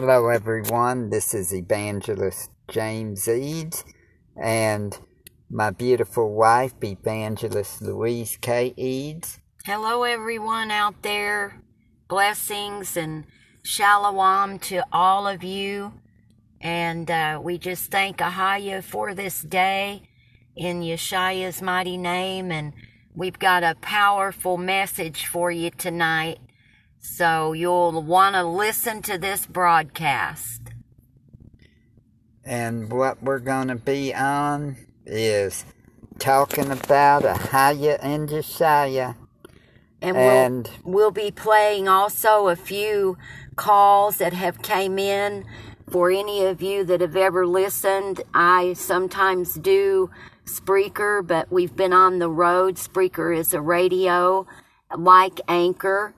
Hello, everyone. This is Evangelist James Eads and my beautiful wife, Evangelist Louise K. Eads. Hello, everyone out there. Blessings and shalom to all of you. And uh, we just thank Ahaya for this day in Yeshua's mighty name. And we've got a powerful message for you tonight. So you'll want to listen to this broadcast. And what we're going to be on is talking about Ahaya and Josiah. And, and we'll, we'll be playing also a few calls that have came in for any of you that have ever listened. I sometimes do Spreaker, but we've been on the road. Spreaker is a radio like Anchor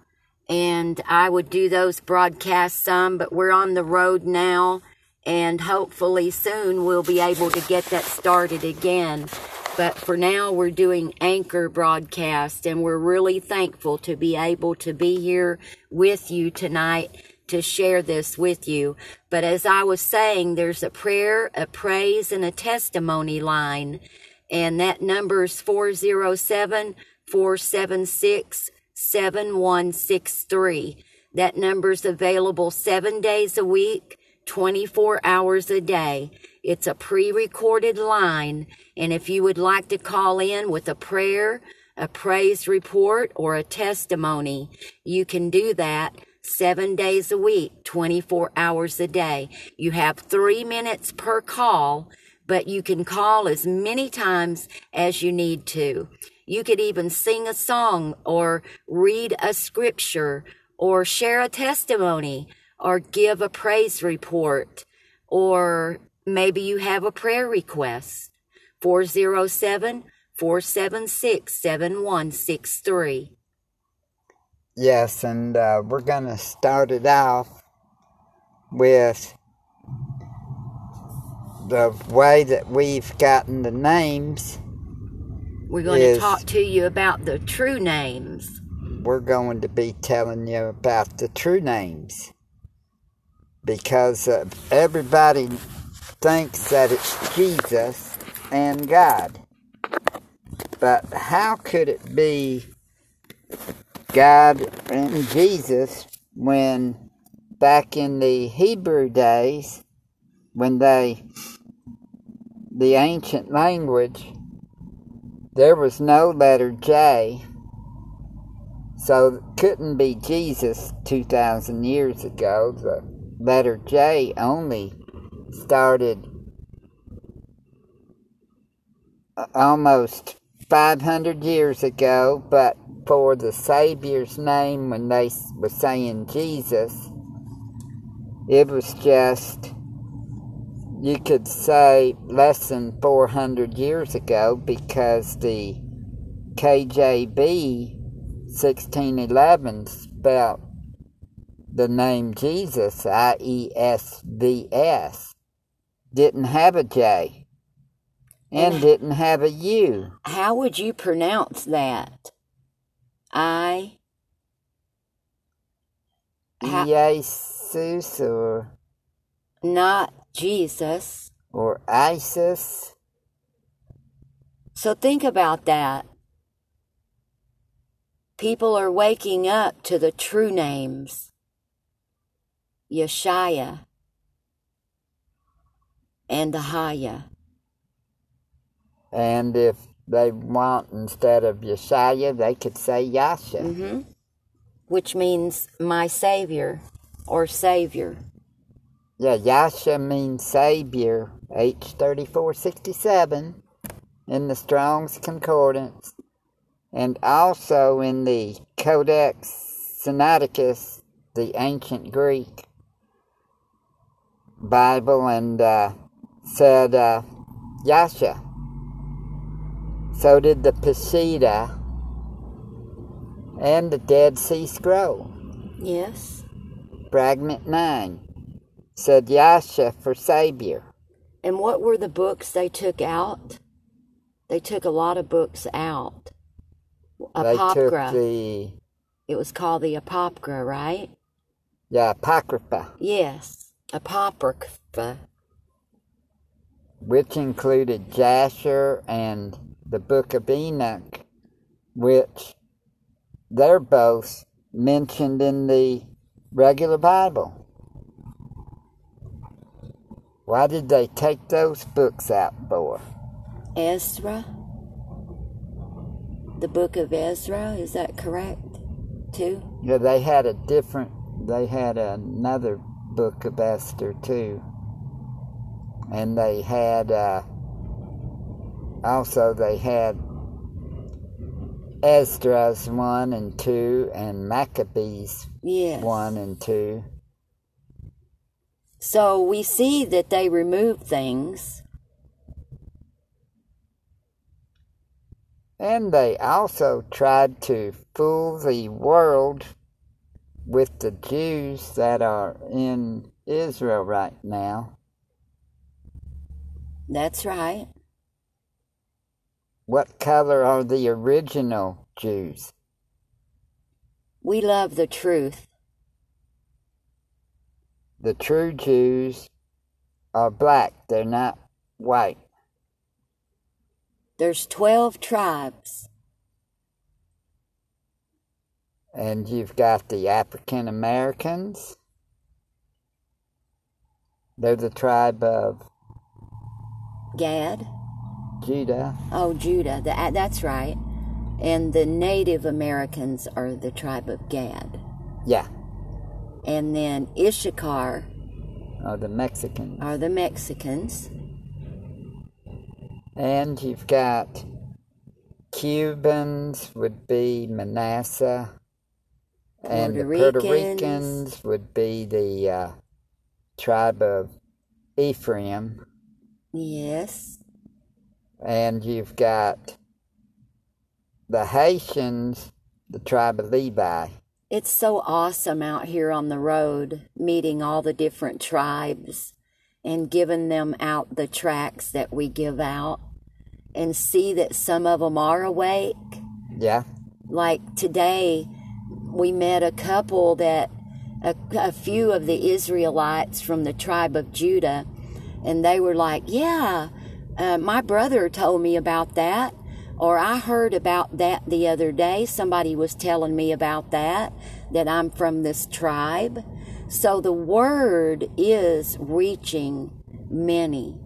and I would do those broadcasts some, but we're on the road now and hopefully soon we'll be able to get that started again. But for now, we're doing anchor broadcast and we're really thankful to be able to be here with you tonight to share this with you. But as I was saying, there's a prayer, a praise, and a testimony line. And that number is 407 476 7163. That number's available seven days a week, 24 hours a day. It's a pre-recorded line. And if you would like to call in with a prayer, a praise report, or a testimony, you can do that seven days a week, 24 hours a day. You have three minutes per call, but you can call as many times as you need to. You could even sing a song or read a scripture or share a testimony or give a praise report or maybe you have a prayer request. 407 476 7163. Yes, and uh, we're going to start it off with the way that we've gotten the names we're going to talk to you about the true names. We're going to be telling you about the true names. Because uh, everybody thinks that it's Jesus and God. But how could it be God and Jesus when back in the Hebrew days, when they, the ancient language, there was no letter J, so it couldn't be Jesus 2,000 years ago. The letter J only started almost 500 years ago, but for the Savior's name, when they were saying Jesus, it was just you could say less than 400 years ago because the KJB 1611 spelled the name Jesus, I E S V S, didn't have a J and, and didn't have a U. How would you pronounce that? I. Jesus or. Not Jesus. Or ISIS. So think about that. People are waking up to the true names Yeshaya and Ahaya. And if they want, instead of Yeshaya, they could say Yasha. Mm-hmm. Which means my Savior or Savior. Yeah, Yasha means Savior, H3467 in the Strong's Concordance, and also in the Codex Sinaiticus, the ancient Greek Bible, and uh, said uh, Yasha. So did the Peshitta and the Dead Sea Scroll. Yes. Fragment 9 said Yasha for Savior. And what were the books they took out? They took a lot of books out. Apocrypha. The... It was called the Apocrypha, right? Yeah, Apocrypha. Yes. Apocrypha. which included Jasher and the Book of Enoch, which they're both mentioned in the regular Bible. Why did they take those books out for? Ezra. The book of Ezra, is that correct? Too? Yeah, they had a different, they had another book of Esther too. And they had, uh, also they had Esdras 1 and 2 and Maccabees Yes. 1 and 2. So we see that they removed things. And they also tried to fool the world with the Jews that are in Israel right now. That's right. What color are the original Jews? We love the truth. The true Jews are black, they're not white. There's 12 tribes. And you've got the African Americans. They're the tribe of Gad. Judah. Oh, Judah. The, uh, that's right. And the Native Americans are the tribe of Gad. Yeah, And then Issachar or the Mexicans. are the Mexicans. And you've got Cubans would be Manasseh. And the Puerto Puerto Ricans. Ricans would be the uh, tribe of Ephraim. Yes. And you've got the Haitians, the tribe of Levi. It's so awesome out here on the road, meeting all the different tribes and giving them out the tracks that we give out and see that some of them are awake. Yeah, Like today, we met a couple that, a, a few of the Israelites from the tribe of Judah, and they were like, Yeah, uh, my brother told me about that. Or I heard about that the other day. Somebody was telling me about that, that I'm from this tribe. So the word is reaching many.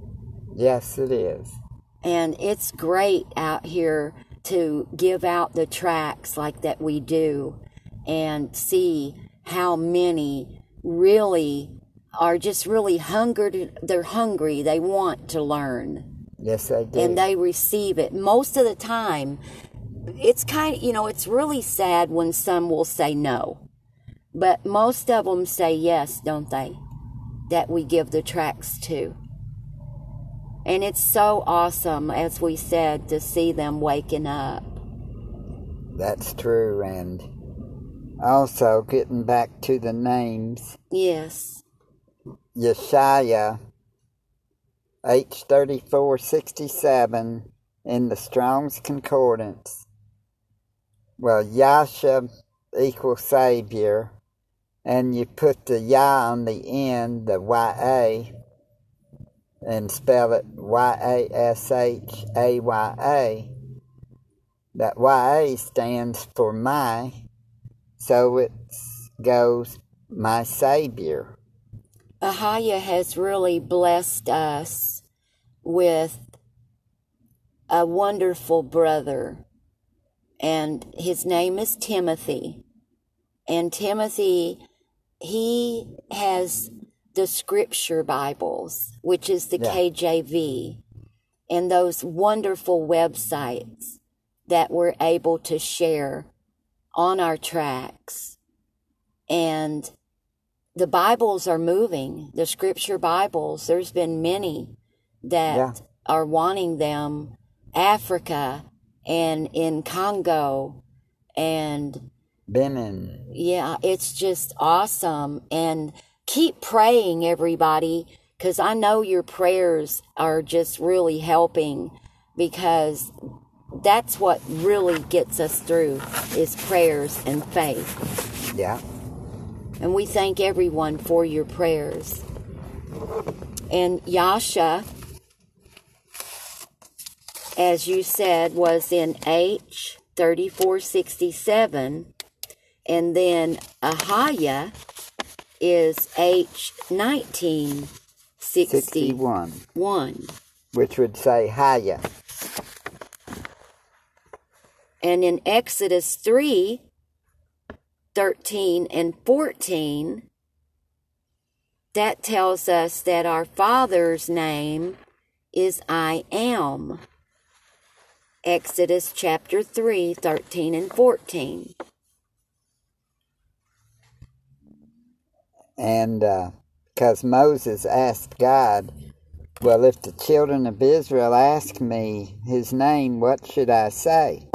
yes, it is. And it's great out here to give out the tracks like that we do and see how many really are just really hungered. They're hungry. They want to learn Yes, they do. and they receive it. Most of the time, it's kind of, you know, it's really sad when some will say no. But most of them say yes, don't they? That we give the tracks to. And it's so awesome, as we said, to see them waking up. That's true. And also, getting back to the names, Yes. Yeshaya, H3467 in the Strong's Concordance. Well, Yasha equals Savior, and you put the Yah on the end, the YA, and spell it Y A S H A Y A. That YA stands for my, so it goes my Savior. Ahaya has really blessed us with a wonderful brother, and his name is Timothy. And Timothy, he has the scripture Bibles, which is the Yeah. KJV, and those wonderful websites that we're able to share on our tracks. And the Bibles are moving, the scripture Bibles. There's been many that Yeah. are wanting them. Africa and in Congo and Benin. yeah, it's just awesome. And keep praying, everybody, because I know your prayers are just really helping because that's what really gets us through is prayers and faith. Yeah. And we thank everyone for your prayers. And Yasha, as you said, was in H 3467. And then Ahaya is H 1961. 61. Which would say Haya. And in Exodus 3 13 and 14, that tells us that our Father's name is I am. Exodus chapter 3 13 and 14. And because uh, Moses asked God, Well, if the children of Israel ask me his name, what should I say?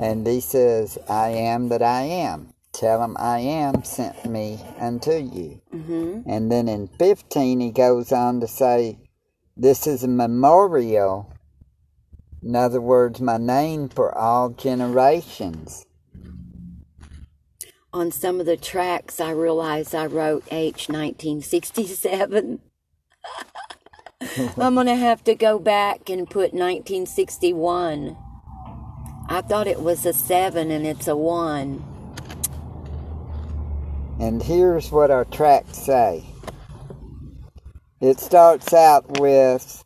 And he says, I am that I am. Tell them I am sent me unto you. Mm-hmm. And then in 15, he goes on to say, This is a memorial. In other words, my name for all generations. On some of the tracks, I realized I wrote H 1967. I'm going to have to go back and put 1961. I thought it was a seven and it's a one. And here's what our tracks say. It starts out with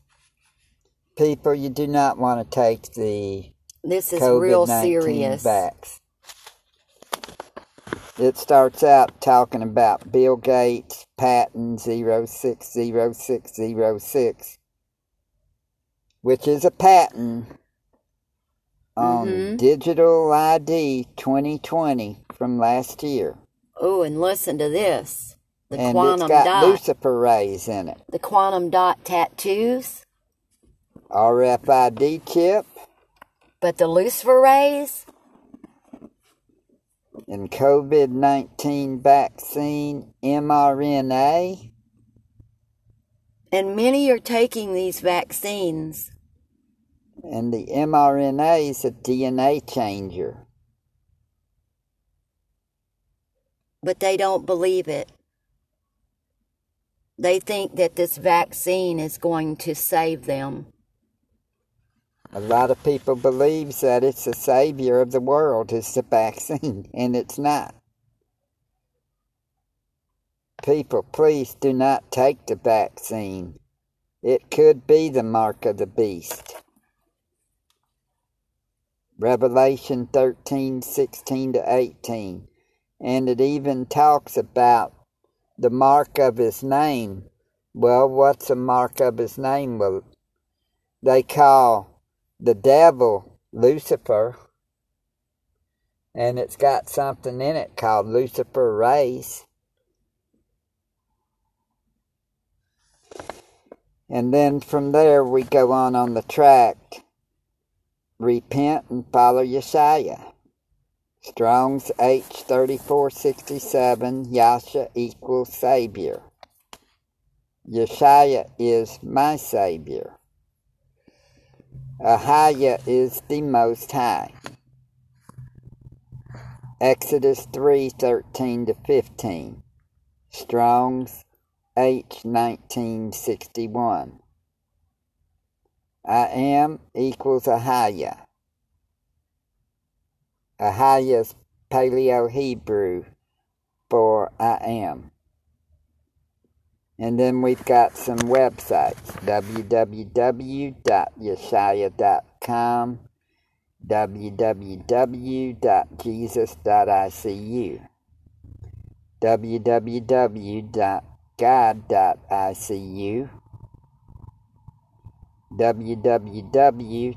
people you do not want to take the this is COVID-19 real serious vax. It starts out talking about Bill Gates patent 060606, which is a patent on mm-hmm. Digital ID 2020 from last year. Oh, and listen to this. The and quantum it's got dot. luciferase in it. The quantum dot tattoos. RFID chip. But the luciferase? And COVID 19 vaccine mRNA. And many are taking these vaccines and the mRNA is a DNA changer. But they don't believe it. They think that this vaccine is going to save them. A lot of people believe that it's the savior of the world, it's the vaccine, and it's not. People, please do not take the vaccine. It could be the mark of the beast. Revelation 13, 16 to 18. And it even talks about the mark of his name. Well, what's the mark of his name? Well, they call the devil Lucifer, and it's got something in it called luciferase. And then from there we go on on the tract Repent and follow Yeshua. Strong's H3467, Yasha equals Savior. Yeshua is my Savior. Ahaya is the Most High. Exodus 3:13 to 15. Strong's H1961. I am equals Ahaya. Is Paleo Hebrew for I am. And then we've got some websites www.yeshaya.com, www.jesus.icu, www.god.icu, www.lord.icu,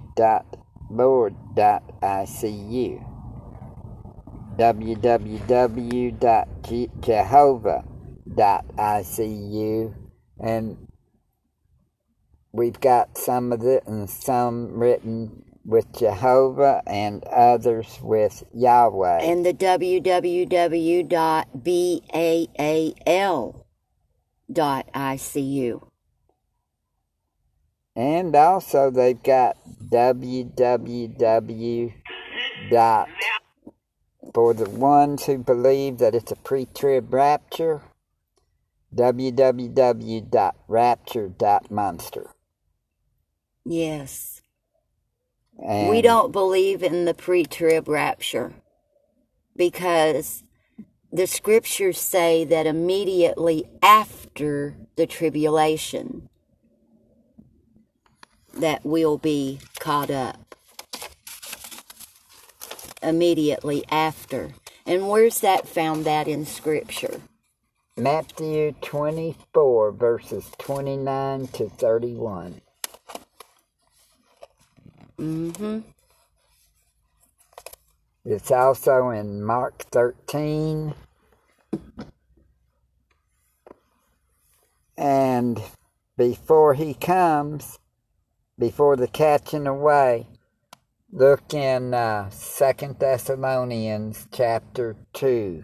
www.jehovah.icu, and we've got some of it and some written with Jehovah and others with Yahweh. And the www.baal.icu. And also they've got www. dot for the ones who believe that it's a pre-trib rapture. www.rapture.monster. Yes. And we don't believe in the pre trib rapture because the scriptures say that immediately after the tribulation that we'll be caught up immediately after and where's that found that in scripture Matthew 24, verses 29 to 31. mm-hmm It's also in Mark 13. And before he comes, before the catching away, look in uh, 2 Thessalonians chapter 2,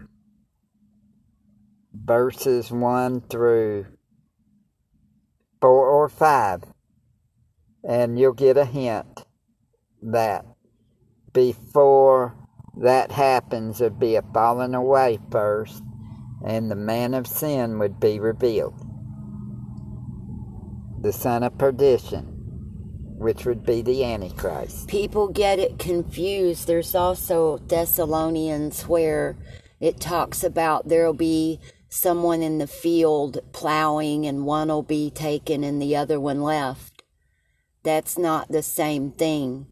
verses 1 through 4 or 5. And you'll get a hint that before that happens, there'd be a falling away first, and the man of sin would be revealed. The son of perdition, which would be the Antichrist. people get it confused there's also thessalonians where it talks about there'll be someone in the field plowing and one will be taken and the other one left. That's not the same thing.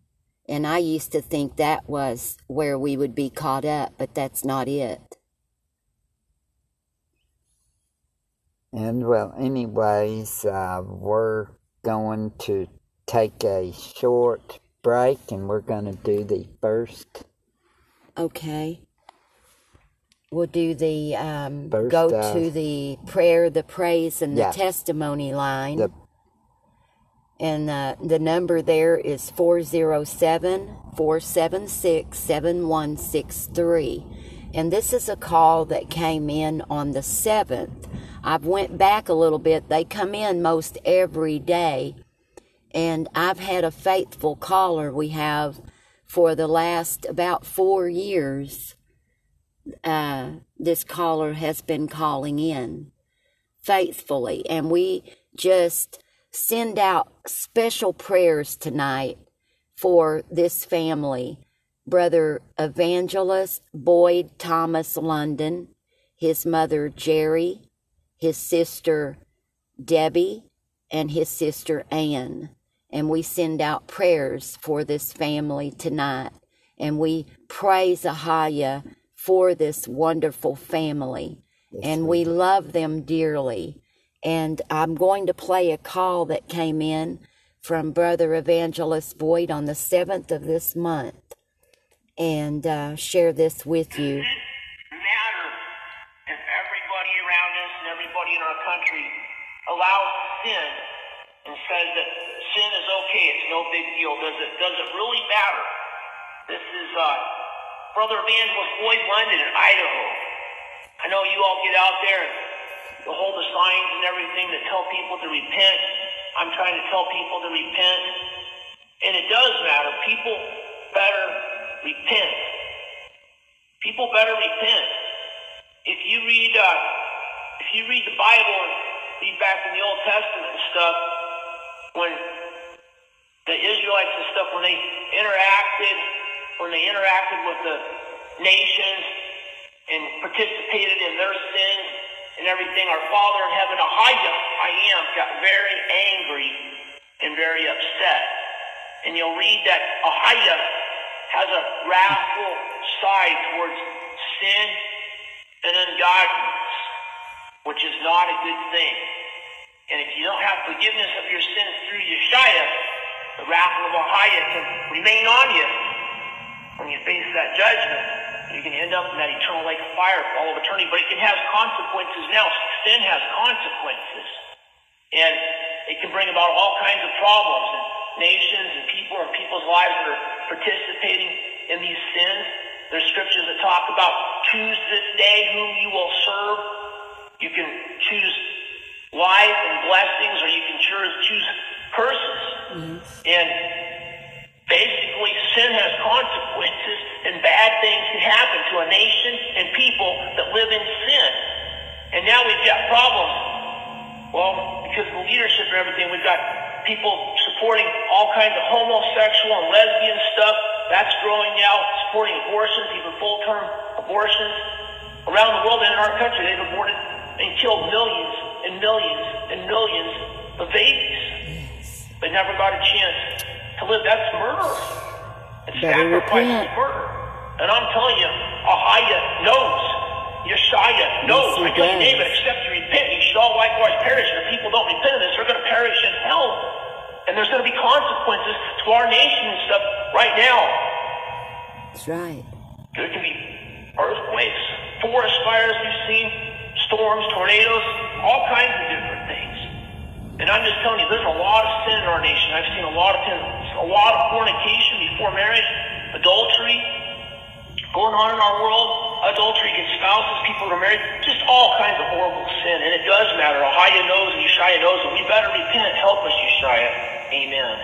And i used to think that was where we would be caught up but that's not it. And well, anyways, uh, we're going to take a short break and we're going to do the first. okay we'll do the um, First, go uh, to the prayer the praise and the Yeah. testimony line The And uh, the number there is 407 476 7163. And this is a call that came in on the 7th. I've went back a little bit. They come in most every day. And I've had a faithful caller we have for the last about four years. Uh, this caller has been calling in faithfully. And we just send out special prayers tonight for this family. Brother Evangelist Boyd Thomas London, his mother Jerry, his sister Debbie, and his sister Ann. And we send out prayers for this family tonight. And we praise Ahaya for this wonderful family. and we love them dearly. And I'm going to play a call that came in from Brother Evangelist Boyd on the 7th of this month and uh, share this with you. matter if everybody around us and everybody in our country allows sin and says that sin is okay, it's no big deal. Does it does it really matter? This is uh, Brother Evangelist Boyd London in Idaho. I know you all get out there and you hold the signs and everything to tell people to repent. I'm trying to tell people to repent. And it does matter. People better repent. People better repent. If you read, uh, if you read the Bible and read back in the Old Testament and stuff, when the Israelites and stuff, when they interacted, when they interacted with the nations and participated in their sins and everything, our Father in heaven, Ahaya, I am, got very angry and very upset. And you'll read that Ahaya has a wrathful side towards sin and ungodliness, which is not a good thing. And if you don't have forgiveness of your sins through Yeshua, the wrath of Ahaya can remain on you when you face that judgment. You can end up in that eternal lake of fire for all of eternity, but it can have consequences now. Sin has consequences. And it can bring about all kinds of problems. And nations and people and people's lives that are participating in these sins. There's scriptures that talk about choose this day whom you will serve. You can choose life and blessings, or you can choose choose curses. And basically, sin has consequences, and bad things can happen to a nation and people that live in sin. And now we've got problems. Well, because of the leadership and everything, we've got people supporting all kinds of homosexual and lesbian stuff. That's growing now, supporting abortions, even full-term abortions. Around the world and in our country, they've aborted and killed millions and millions and millions of babies. But never got a chance to live. That's murder. Better sacrifice repent. murder. And I'm telling you, Ahia knows. Yeshaya knows. he I tell you. David, except you repent, you should all likewise perish. And if people don't repent of this, they're going to perish in hell. And there's going to be consequences to our nation and stuff right now. That's right. There can be earthquakes, forest fires we've seen, storms, tornadoes, all kinds of different things. And I'm just telling you, there's a lot of sin in our nation. I've seen a lot of sin, a lot of fornication before marriage, adultery going on in our world, adultery against spouses, people that are married, just all kinds of horrible sin. And it does matter. Ahia knows and Yeshaya knows, and we better repent. Help us, Yeshaya. Amen.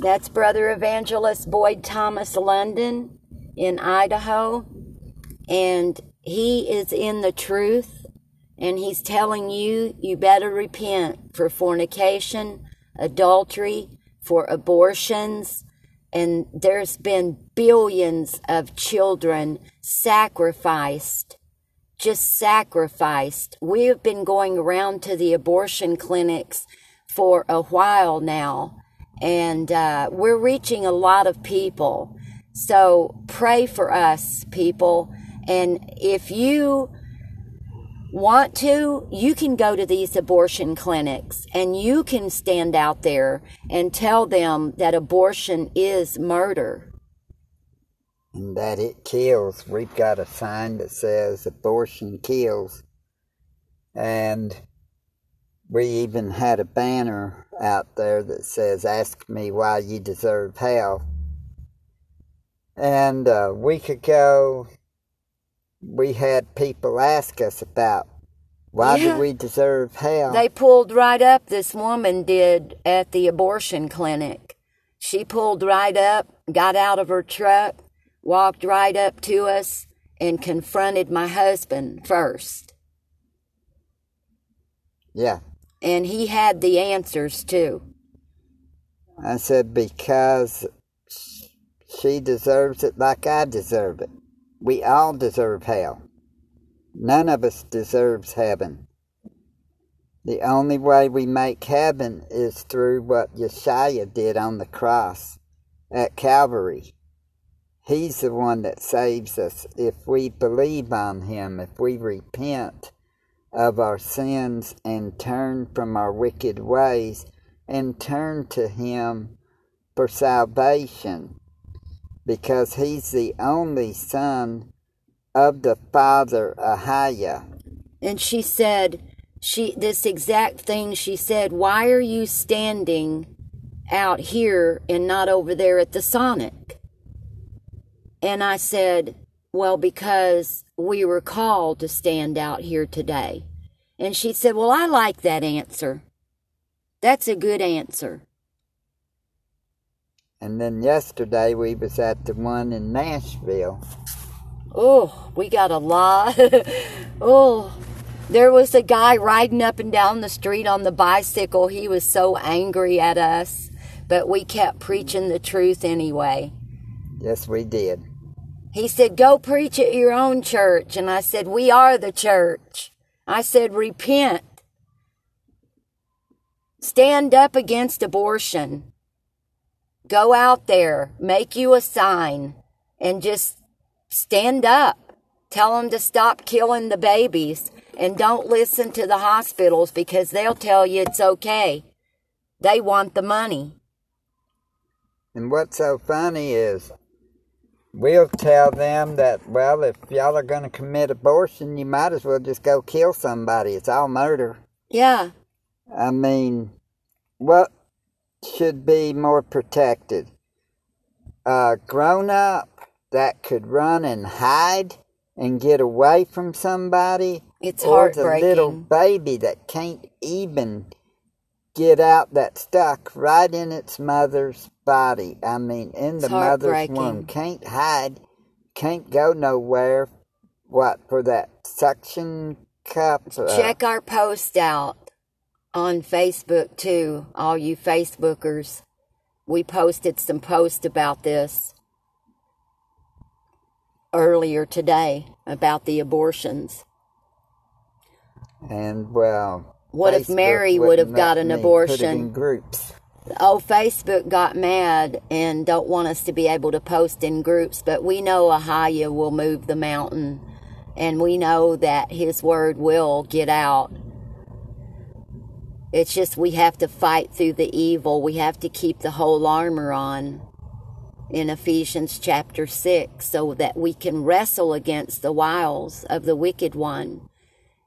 That's Brother Evangelist Boyd Thomas London in Idaho. And he is in the truth. And he's telling you, you better repent for fornication, adultery, for abortions. And there's been billions of children sacrificed, just sacrificed. We have been going around to the abortion clinics for a while now and uh, we're reaching a lot of people. So pray for us, people. And if you want to, you can go to these abortion clinics and you can stand out there and tell them that abortion is murder. and that it kills. We've got a sign that says abortion kills. And we even had a banner out there that says, Ask me why you deserve hell. And a week ago, we had people ask us about why Yeah. do we deserve hell? They pulled right up, this woman did at the abortion clinic. She pulled right up, got out of her truck, walked right up to us, and confronted my husband first. yeah. And he had the answers too. I said, because she deserves it like I deserve it. We all deserve hell. None of us deserves heaven. The only way we make heaven is through what Yeshua did on the cross at Calvary. He's the one that saves us if we believe on Him, if we repent of our sins and turn from our wicked ways and turn to Him for salvation because He's the only Son of the Father Ahia. And she said, she this exact thing she said, why are you standing out here and not over there at the Sonic? And I said, well, because we were called to stand out here today. And she said, well, I like that answer. That's a good answer. And then yesterday we was at the one in Nashville. Oh, we got a lot. oh, there was a guy riding up and down the street on the bicycle. He was so angry at us, but we kept preaching the truth anyway. Yes, we did. He said, Go preach at your own church. And I said, We are the church. I said, Repent. Stand up against abortion. Go out there, make you a sign, and just stand up. Tell them to stop killing the babies and don't listen to the hospitals because they'll tell you it's okay. They want the money. And what's so funny is we'll tell them that, well, if y'all are going to commit abortion, you might as well just go kill somebody. It's all murder. Yeah, I mean, what should be more protected? A grown up that could run and hide and get away from somebody? it's or the little baby that can't even get out that stuck right in its mother's body. I mean, in the mother's womb. Can't hide, can't go nowhere. What, for that suction up. Uh, Check our post out on Facebook too, all you Facebookers. We posted some posts about this earlier today about the abortions. And well, what if Mary would have got an abortion? groups. Oh, Facebook got mad and don't want us to be able to post in groups, but we know Ahaya will move the mountain, and we know that His word will get out. It's just we have to fight through the evil. We have to keep the whole armor on in Ephesians chapter 6 so that we can wrestle against the wiles of the wicked one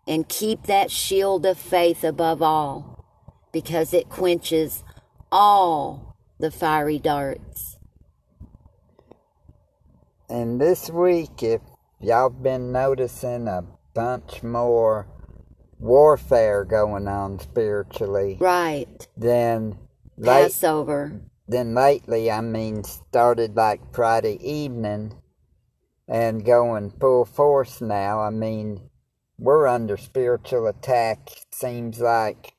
and keep that shield of faith above all because it quenches all the fiery darts. And this week, if y'all been noticing a bunch more warfare going on spiritually, right? Then late, Passover. Then lately, I mean, started like Friday evening and going full force now. I mean, we're under spiritual attack. Seems like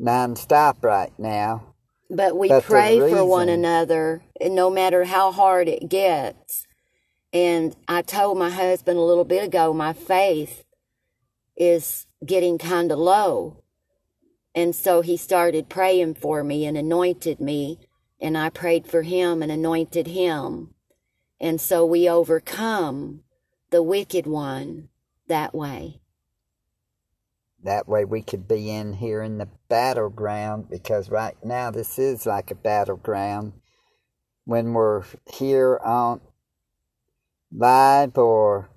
nonstop right now. But we That's pray for one another, no matter how hard it gets. And I told my husband a little bit ago, my faith is getting kind of low. And so he started praying for me and anointed me. And I prayed for him and anointed him. And so we overcome the wicked one that way. That way we could be in here in the battleground because right now this is like a battleground. When we're here on live or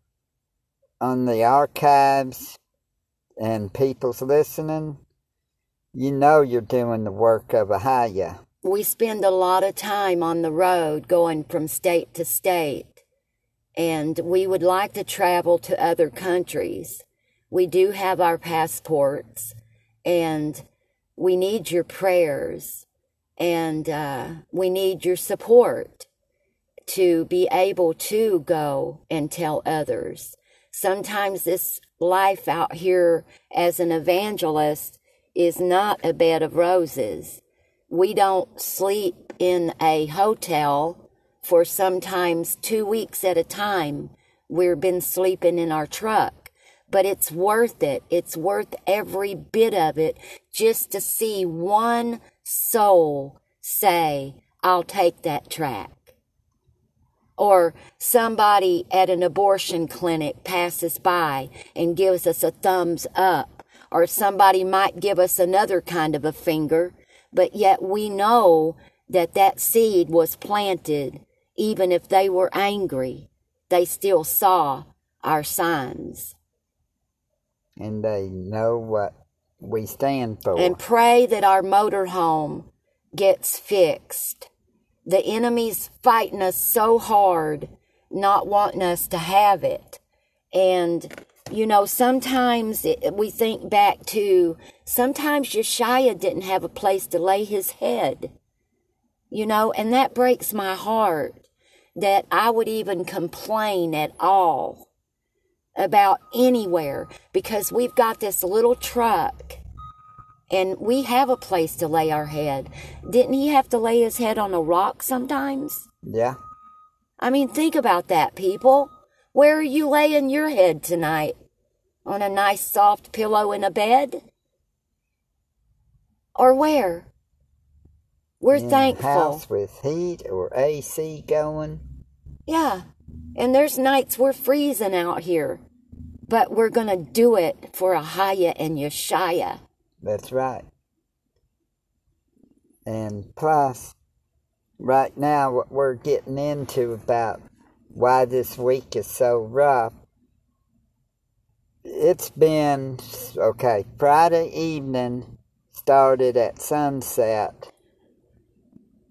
on the archives and people's listening, you know you're doing the work of Ahaya. We spend a lot of time on the road going from state to state, and we would like to travel to other countries we do have our passports and we need your prayers and uh, we need your support to be able to go and tell others. Sometimes this life out here as an evangelist is not a bed of roses. We don't sleep in a hotel for sometimes two weeks at a time. We've been sleeping in our truck but it's worth it. It's worth every bit of it just to see one soul say, I'll take that track. Or somebody at an abortion clinic passes by and gives us a thumbs up. Or somebody might give us another kind of a finger, but yet we know that that seed was planted. Even if they were angry, they still saw our signs and they know what we stand for. And pray that our motorhome gets fixed. The enemy's fighting us so hard, not wanting us to have it. And, you know, sometimes it, we think back to sometimes Yeshaya didn't have a place to lay his head. You know, and that breaks my heart that I would even complain at all about anywhere because we've got this little truck and we have a place to lay our head. Didn't he have to lay his head on a rock sometimes? Yeah. I mean, think about that, people. Where are you laying your head tonight? On a nice soft pillow in a bed? Or where? We're in thankful. house with heat or AC going. Yeah. And there's nights we're freezing out here. But we're going to do it for Ahaya and Yeshaya. That's right. And plus, right now, what we're getting into about why this week is so rough, it's been, okay, Friday evening started at sunset,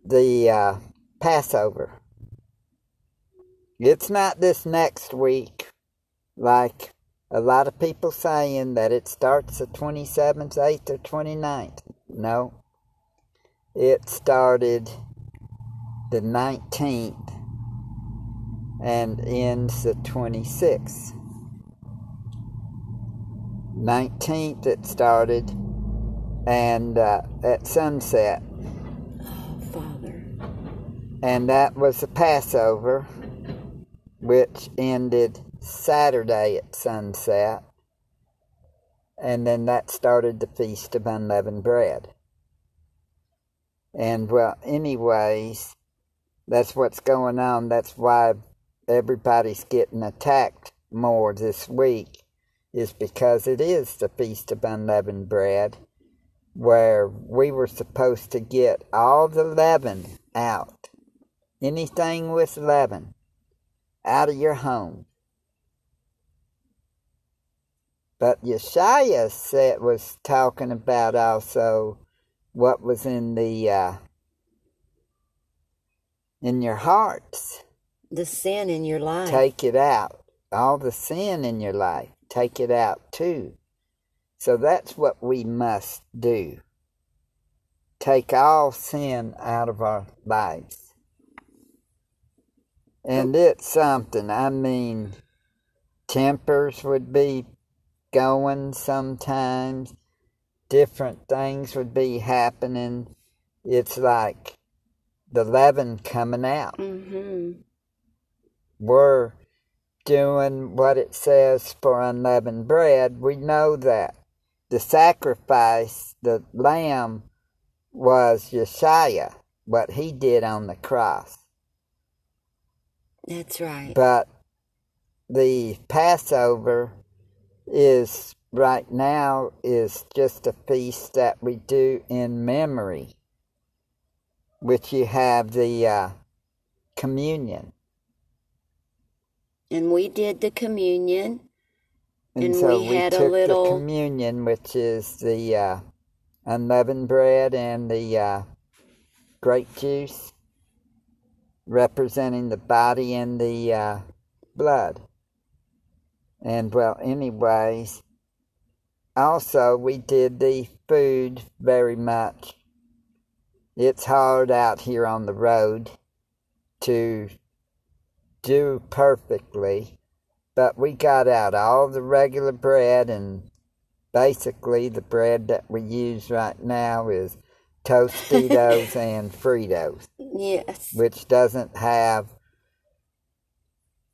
the uh, Passover. It's not this next week like a lot of people saying that it starts the 27th, 8th, or 29th. No. It started the 19th and ends the 26th. 19th it started, and uh, at sunset. Oh, Father. And that was the Passover, which ended Saturday at sunset. And then that started the Feast of Unleavened Bread. And well, anyways, that's what's going on. That's why everybody's getting attacked more this week, is because it is the Feast of Unleavened Bread, where we were supposed to get all the leaven out. Anything with leaven out of your home. But Yeshaya said was talking about also what was in the uh, in your hearts. The sin in your life. Take it out. All the sin in your life, take it out too. So that's what we must do. Take all sin out of our lives. And it's something. I mean, tempers would be going sometimes different things would be happening. It's like the leaven coming out. Mm-hmm. We're doing what it says for unleavened bread. We know that the sacrifice, the lamb, was Yeshua, what he did on the cross. That's right. But the Passover is right now is just a feast that we do in memory, which you have the uh, communion. And we did the communion. And, And so we we, had a little- the communion, which is the uh, unleavened bread and the uh, grape juice, representing the body and the uh, blood. And well, anyways, also we did the food very much. It's hard out here on the road to do perfectly, but we got out all the regular bread and basically the bread that we use right now is Tostitos and Fritos Yes. which doesn't have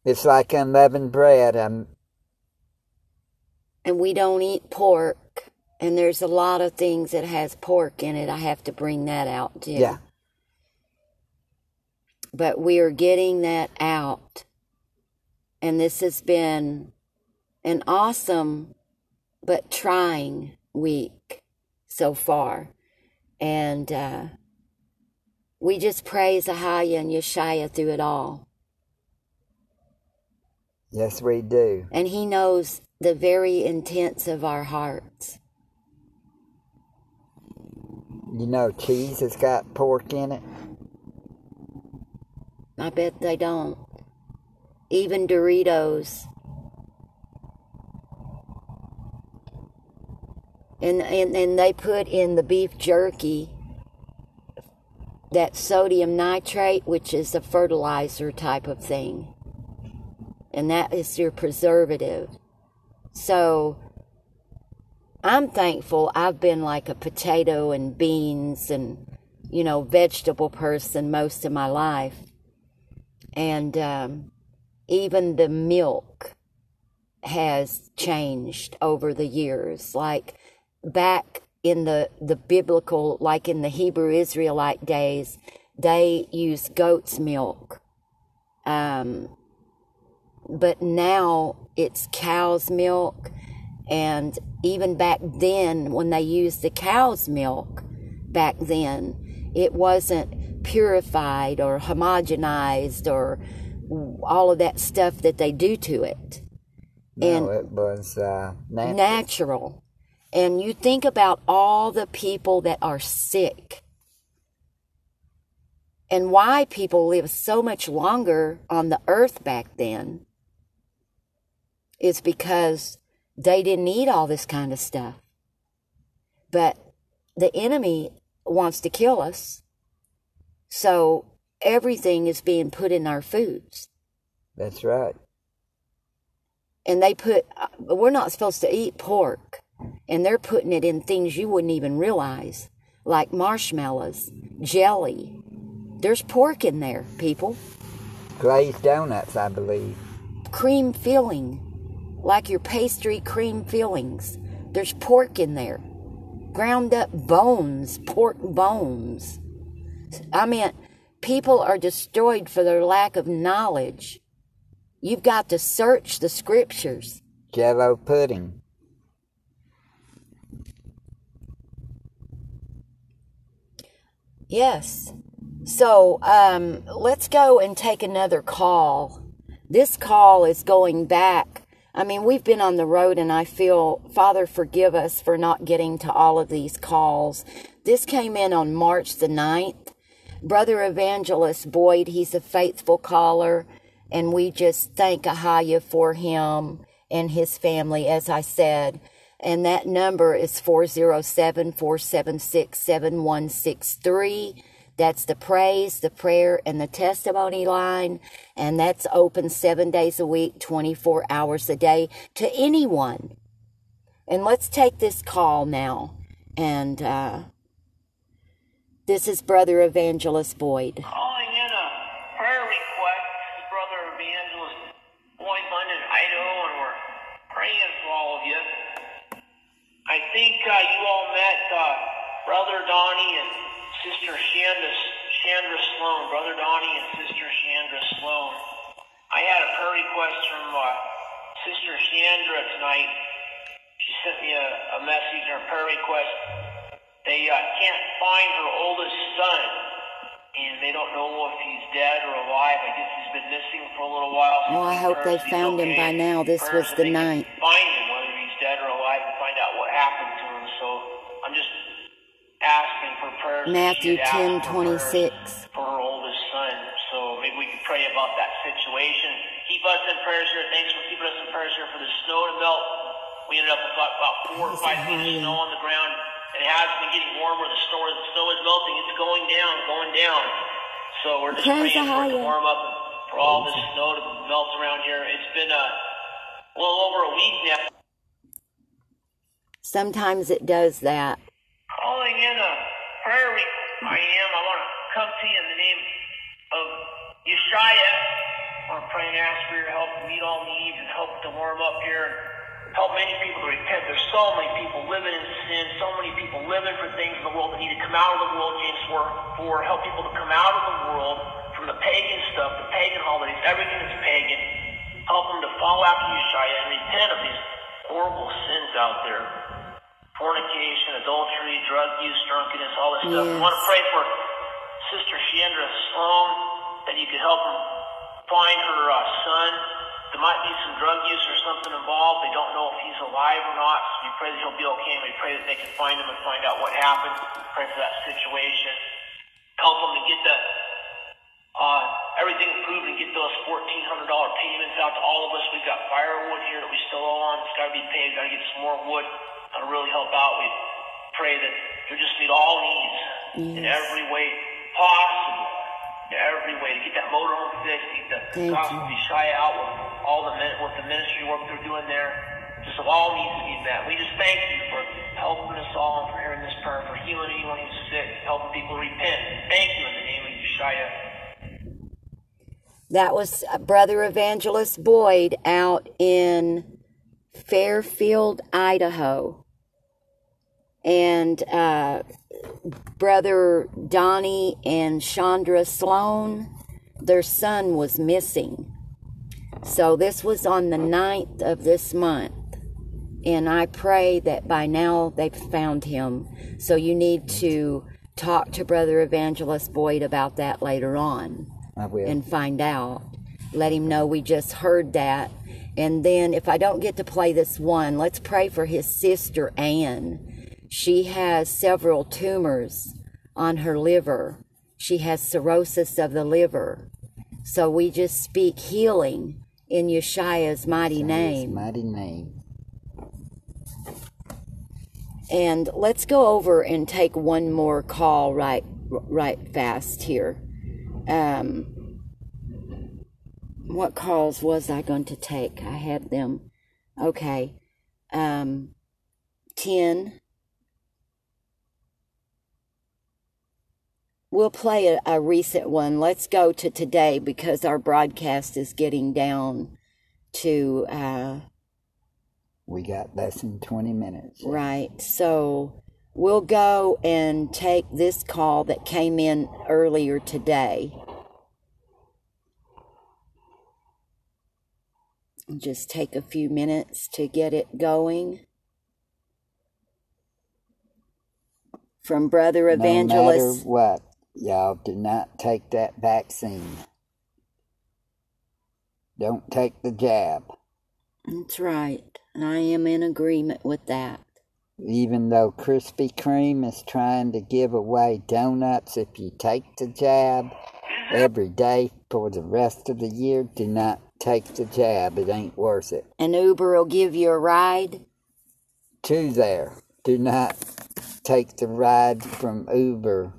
it's like unleavened bread um And we don't eat pork. And there's a lot of things that has pork in it. I have to bring that out too. yeah But we are getting that out. And this has been an awesome but trying week so far. And uh, we just praise Ahaya and Yeshaya through it all. yes we do And He knows the very intents of our hearts. you know cheese has got pork in it I bet they don't. Even Doritos. And, and and they put in the beef jerky that sodium nitrate, which is a fertilizer type of thing. And that is your preservative. So I'm thankful I've been like a potato and beans and, you know, vegetable person most of my life. And um, even the milk has changed over the years. Like back in the the biblical like in the hebrew israelite days they used goat's milk um, but now it's cow's milk. And even back then when they used the cow's milk back then it wasn't purified or homogenized or all of that stuff that they do to it. No it was uh natural. natural. And you think about all the people that are sick and why people live so much longer on the earth back then is because they didn't eat all this kind of stuff. But the enemy wants to kill us. So everything is being put in our foods. that's right and they put, uh, we're not supposed to eat pork, and they're putting it in things you wouldn't even realize, like marshmallows, jelly. There's pork in there, people. Glazed donuts, I believe. Cream filling, like your pastry cream fillings. There's pork in there. Ground up bones, pork bones. I mean, people are destroyed for their lack of knowledge. You've got to search the scriptures. Jello pudding. Yes. So um, let's go and take another call. This call is going back. I mean, we've been on the road, and I feel, Father, forgive us for not getting to all of these calls. This came in on March the 9th. Brother Evangelist Boyd, he's a faithful caller, and we just thank Ahaya for him and his family, as I said. And that number is 407 476 7163. That's the praise, the prayer, and the testimony line. And that's open seven days a week, 24 hours a day to anyone. And let's take this call now. And uh, this is Brother Evangelist Boyd. Sister Chandra, Chandra Sloan. Brother Donnie and Sister Chandra Sloan. I had a prayer request from uh, Sister Chandra tonight. She sent me a, a message or a prayer request. They uh, can't find her oldest son, and they don't know if he's dead or alive. I guess he's been missing for a little while. Well, I hope they found him by now. This was the night. Find him, whether he's dead or alive, and find out what happened to him. So I'm just asking for prayers. Matthew she had asked for 10:26. For her oldest son. So maybe we can pray about that situation. Keep us in prayers here. Thanks for keeping us in prayers here for the snow to melt. We ended up with about, about four or five feet of snow on the ground. And It has been getting warmer. The snow, the snow is melting. It's going down, going down. So we're just Praise praying for it to warm up and for all the snow to melt around here. It's been a little over a week now. Sometimes it does that. Calling in a prayer request. I am. I want to come to you in the name of Yeshaya. I want to pray and ask for your help to meet all needs and help to warm up here and help many people to repent. There's so many people living in sin, so many people living for things in the world that need to come out of the world, James 4, 4 help people to come out of the world from the pagan stuff, the pagan holidays, everything that's pagan. Help them to follow after Yeshaya and repent of these horrible sins out there fornication, adultery, drug use, drunkenness, all this stuff. Yes. I want to pray for Sister Chandra Sloan that you could help her find her uh, son. There might be some drug use or something involved. They don't know if he's alive or not. So we pray that he'll be okay, and we pray that they can find him and find out what happened. We pray for that situation. Help them to get the uh, everything approved and get those fourteen hundred dollar payments out to all of us. We've got firewood here that we still owe on. It's got to be paid. Got to get some more wood. That'll really help out. We pray that you just meet all needs in every way possible. In every way to get that motorhome fixed, to get the Thank gospel you. be shy out with all the with the ministry work they're doing there. Just of all needs to be met. We just thank you for helping us all and for hearing this prayer, for healing anyone who's sick, helping people repent. Thank you in the name of Yeshua. That was uh, Brother Evangelist Boyd out in Fairfield, Idaho. And uh, Brother Donnie and Chandra Sloan, their son was missing. So this was on the 9th of this month. And I pray that by now they've found him. So you need to talk to Brother Evangelist Boyd about that later on I will. and find out. Let him know we just heard that. And then if I don't get to play this one, let's pray for his sister Anne. She has several tumors on her liver. She has cirrhosis of the liver. So we just speak healing in Yeshua's mighty name. mighty name. And let's go over and take one more call right right fast here. Um, what calls was I going to take? I had them Okay. Um, 10. We'll play a, a recent one. Let's go to today because our broadcast is getting down to. Uh, we got less than 20 minutes. Right. So we'll go and take this call that came in earlier today. Just take a few minutes to get it going. From Brother Evangelist. No matter what, y'all do not take that vaccine. Don't take the jab. That's right. I am in agreement with that. Even though Krispy Kreme is trying to give away donuts if you take the jab every day for the rest of the year, do not take the jab. It ain't worth it. And Uber will give you a ride? To there. Do not take the ride from Uber.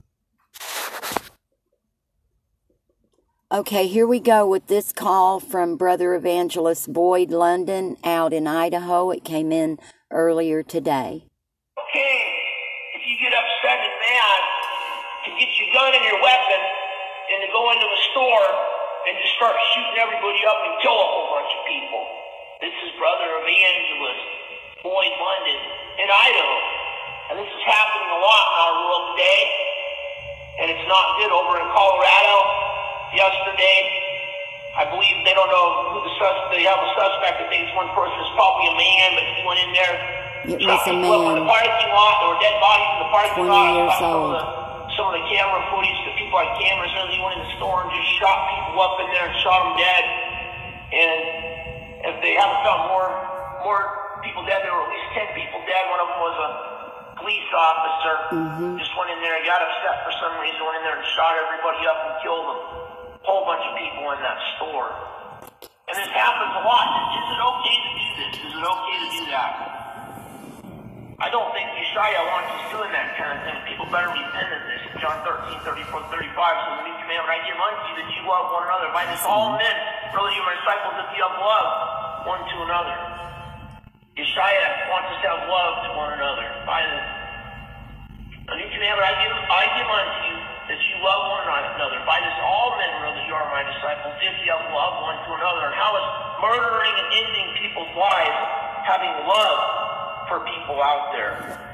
Okay, here we go with this call from Brother Evangelist Boyd London out in Idaho. It came in earlier today. Start shooting everybody up and kill a whole bunch of people. This is Brother Evangelist Boyd London in Idaho. And this is happening a lot in our world today. And it's not good over in Colorado. Yesterday, I believe they don't know who the suspect, they have a suspect that thinks one person is probably a man, but he went in there. It was a man. In the parking lot, there were dead bodies in the parking 20 lot. years old. Some of the camera footage, the people had cameras, and he went in the store and just shot people up in there and shot them dead. And if they haven't found more more people dead, there were at least ten people dead. One of them was a police officer. Mm-hmm. Just went in there, got upset for some reason, went in there and shot everybody up and killed them. A whole bunch of people in that store. And this happens a lot. Is it okay to do this? Is it okay to do that? I don't think Yeshaya wants us doing that kind of thing. People better repent of this. John 13, 34, 35 says, A new commandment I give unto you that you love one another. By this all men, brother, you are disciples if you have love one to another. Yeshaya wants us to have love to one another. By the a new commandment I give, I give unto you that you love one another. By this all men know that you are my disciples if you have love one to another. And how is murdering and ending people's lives having love for people out there?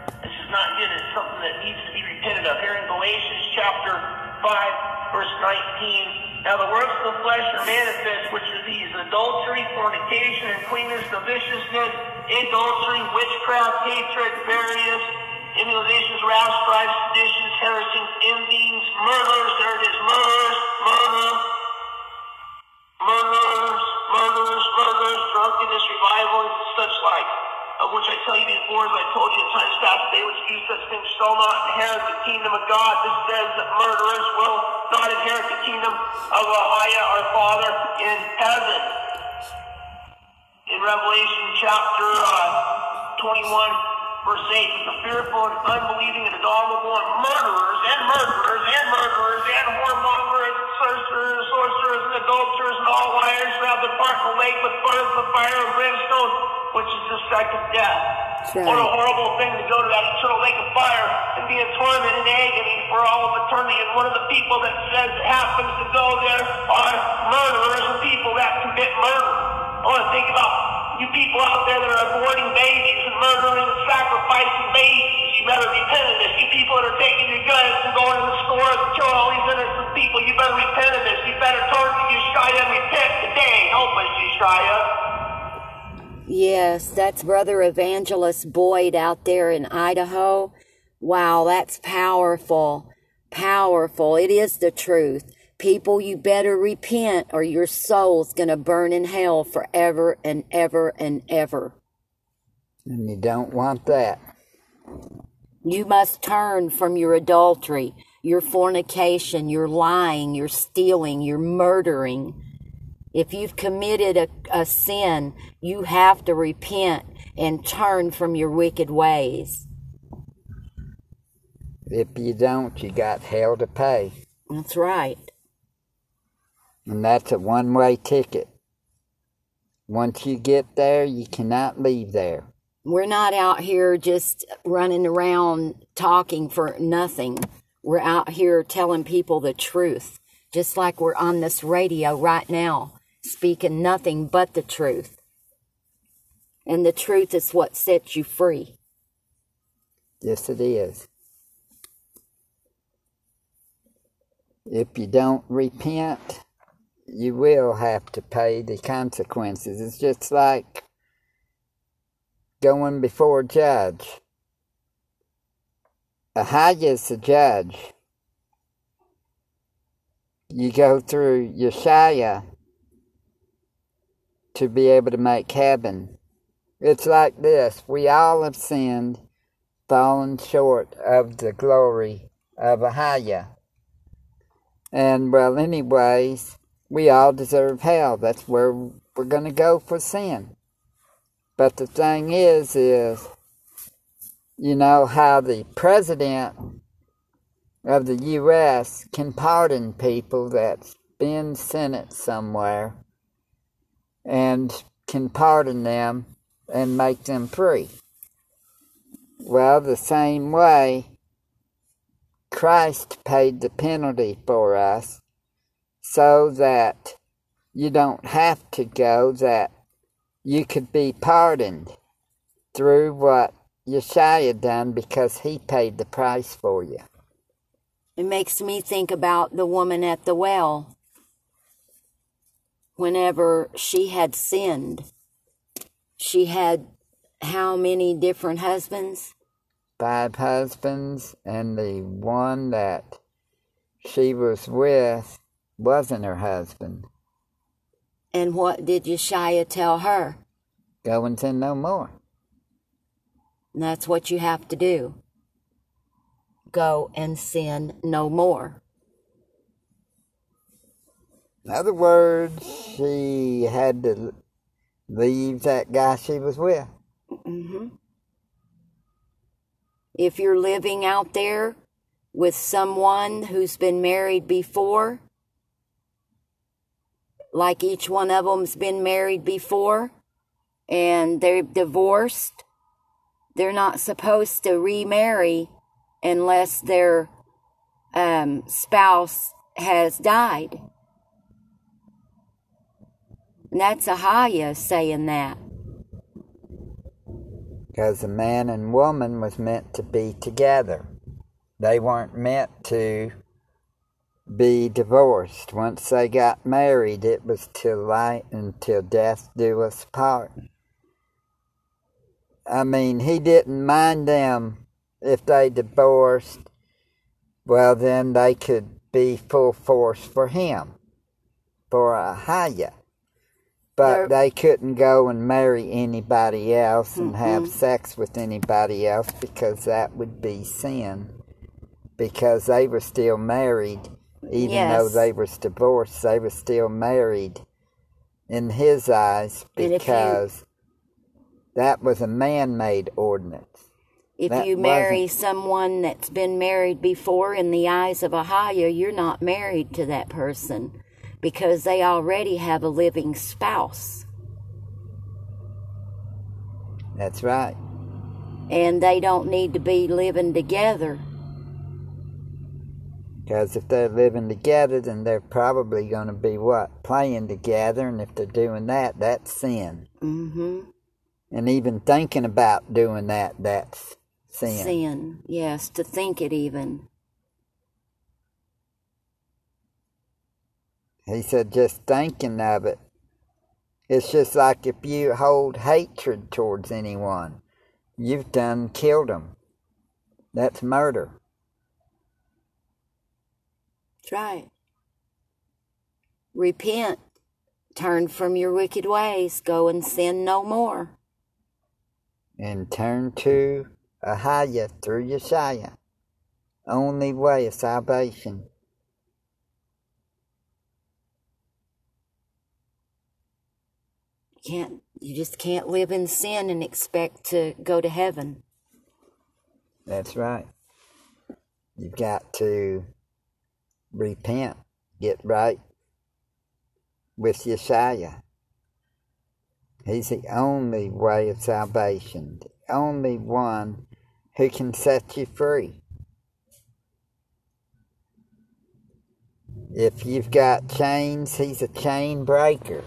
Not good. It's something that needs to be repented of. Here in Galatians chapter 5, verse 19. Now the works of the flesh are manifest, which are these adultery, fornication, uncleanness, covetousness, adultery, witchcraft, hatred, various emulations, wrath, strife, seditions, heresies, envyings, murders, there it is, murders, murder, murders, murders, murders, drunkenness, revival, and such like. Of which I tell you before, as I told you in times past, they which do such things shall not inherit the kingdom of God. This says that murderers will not inherit the kingdom of Ahia, our Father in heaven. In Revelation chapter uh, 21, verse 8, the fearful and unbelieving and abominable and murderers and murderers and murderers and whoremongers and sorcerers, sorcerers and adulterers and all liars shall have their part in the lake with furnace of fire and brimstone, which is the second death. That's What a horrible thing to go to that eternal lake of fire and be in torment and agony for all of eternity. And one of the people that says it happens to go there are murderers and people that commit murder. I want to think about you people out there that are aborting babies and murdering and sacrificing babies. You better repent of this. You people that are taking your guns and going to the stores and killing all these innocent people, you better repent of this. You better turn to Yeshua and repent today. Help us, Yeshua. Yes, that's Brother Evangelist Boyd out there in Idaho. Wow, that's powerful. Powerful. It is the truth. People, you better repent or your soul's going to burn in hell forever and ever and ever. And you don't want that. You must turn from your adultery, your fornication, your lying, your stealing, your murdering. If you've committed a, a sin, you have to repent and turn from your wicked ways. If you don't, you got hell to pay. That's right. And that's a one way ticket. Once you get there, you cannot leave there. We're not out here just running around talking for nothing. We're out here telling people the truth, just like we're on this radio right now, speaking nothing but the truth. And the truth is what sets you free. Yes, it is. If you don't repent, you will have to pay the consequences. It's just like going before a judge. A judge. You go through Yeshaya to be able to make heaven. It's like this we all have sinned, fallen short of the glory of Ahijah. And, well, anyways, we all deserve hell. That's where we're going to go for sin. But the thing is, is, you know, how the president of the U.S. can pardon people that's been sentenced somewhere and can pardon them and make them free. Well, the same way, Christ paid the penalty for us so that you don't have to go, that you could be pardoned through what Yeshua done because he paid the price for you. It makes me think about the woman at the well. Whenever she had sinned, she had how many different husbands? Five husbands, and the one that she was with wasn't her husband. And what did Yeshua tell her? Go and sin no more. And that's what you have to do. Go and sin no more. In other words, she had to leave that guy she was with. Mm-hmm. If you're living out there with someone who's been married before, like each one of them's been married before, and they're divorced, they're not supposed to remarry unless their um, spouse has died. That's Ahijah saying that. Because a man and woman was meant to be together. They weren't meant to be divorced. Once they got married, it was till light until death do us part. I mean, he didn't mind them if they divorced. Well, then they could be full force for him, for Ahijah. But they couldn't go and marry anybody else and mm-hmm. have sex with anybody else because that would be sin. Because they were still married, even yes. though they were divorced, they were still married in his eyes because that was a man made ordinance. If that you marry someone that's been married before in the eyes of Ahijah, you're not married to that person because they already have a living spouse. That's right. And they don't need to be living together. Because if they're living together, then they're probably going to be what? Playing together. And if they're doing that, that's sin. Mm-hmm. And even thinking about doing that, that's sin. Sin, yes, to think it even. He said, just thinking of it. It's just like if you hold hatred towards anyone, you've done killed them. That's murder. That's right. Repent. Turn from your wicked ways. Go and sin no more. And turn to Ahijah through Yeshua. Only way of salvation. Can't you just can't live in sin and expect to go to heaven. That's right. You've got to repent, get right with Yeshua. He's the only way of salvation, the only one who can set you free. If you've got chains, he's a chain breaker.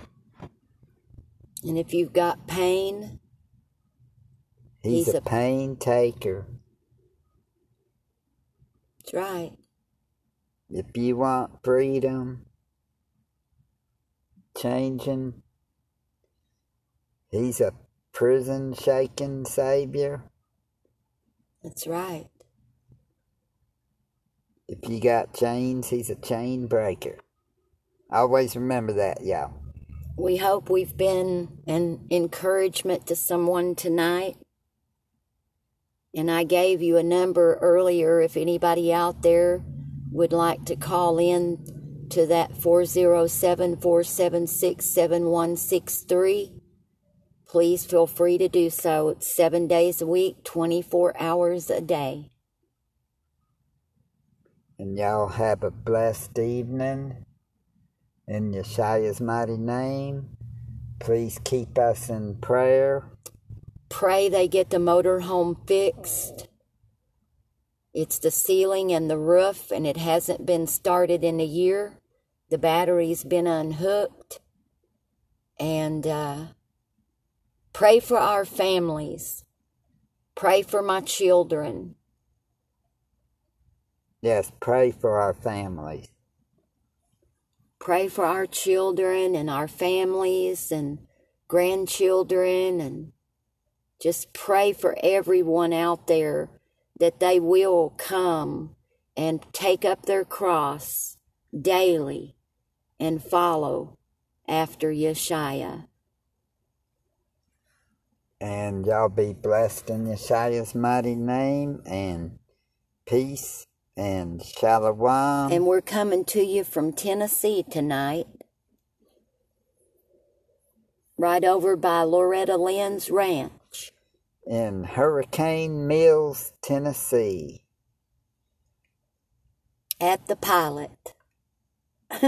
And if you've got pain, he's, he's a, a pain taker. that's right. If you want freedom, changing, he's a prison shaking savior. That's right. If you got chains, he's a chain breaker. Always remember that, y'all. We hope we've been an encouragement to someone tonight. And I gave you a number earlier if anybody out there would like to call in to that 407 476 7163. Please feel free to do so. It's seven days a week, 24 hours a day. And y'all have a blessed evening. In Yeshua's mighty name, please keep us in prayer. Pray they get the motor home fixed. It's the ceiling and the roof, and it hasn't been started in a year. The battery's been unhooked. And uh, pray for our families. Pray for my children. Yes, pray for our families. Pray for our children and our families and grandchildren and just pray for everyone out there that they will come and take up their cross daily and follow after Yeshua. And y'all be blessed in Yeshua's mighty name and peace and shalom. And we're coming to you from Tennessee tonight, right over by Loretta Lynn's ranch. in Hurricane Mills, Tennessee. At the pilot.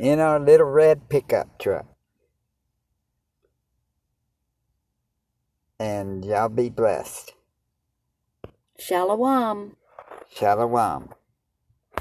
In our little red pickup truck. And y'all be blessed. Shalom. Shalom.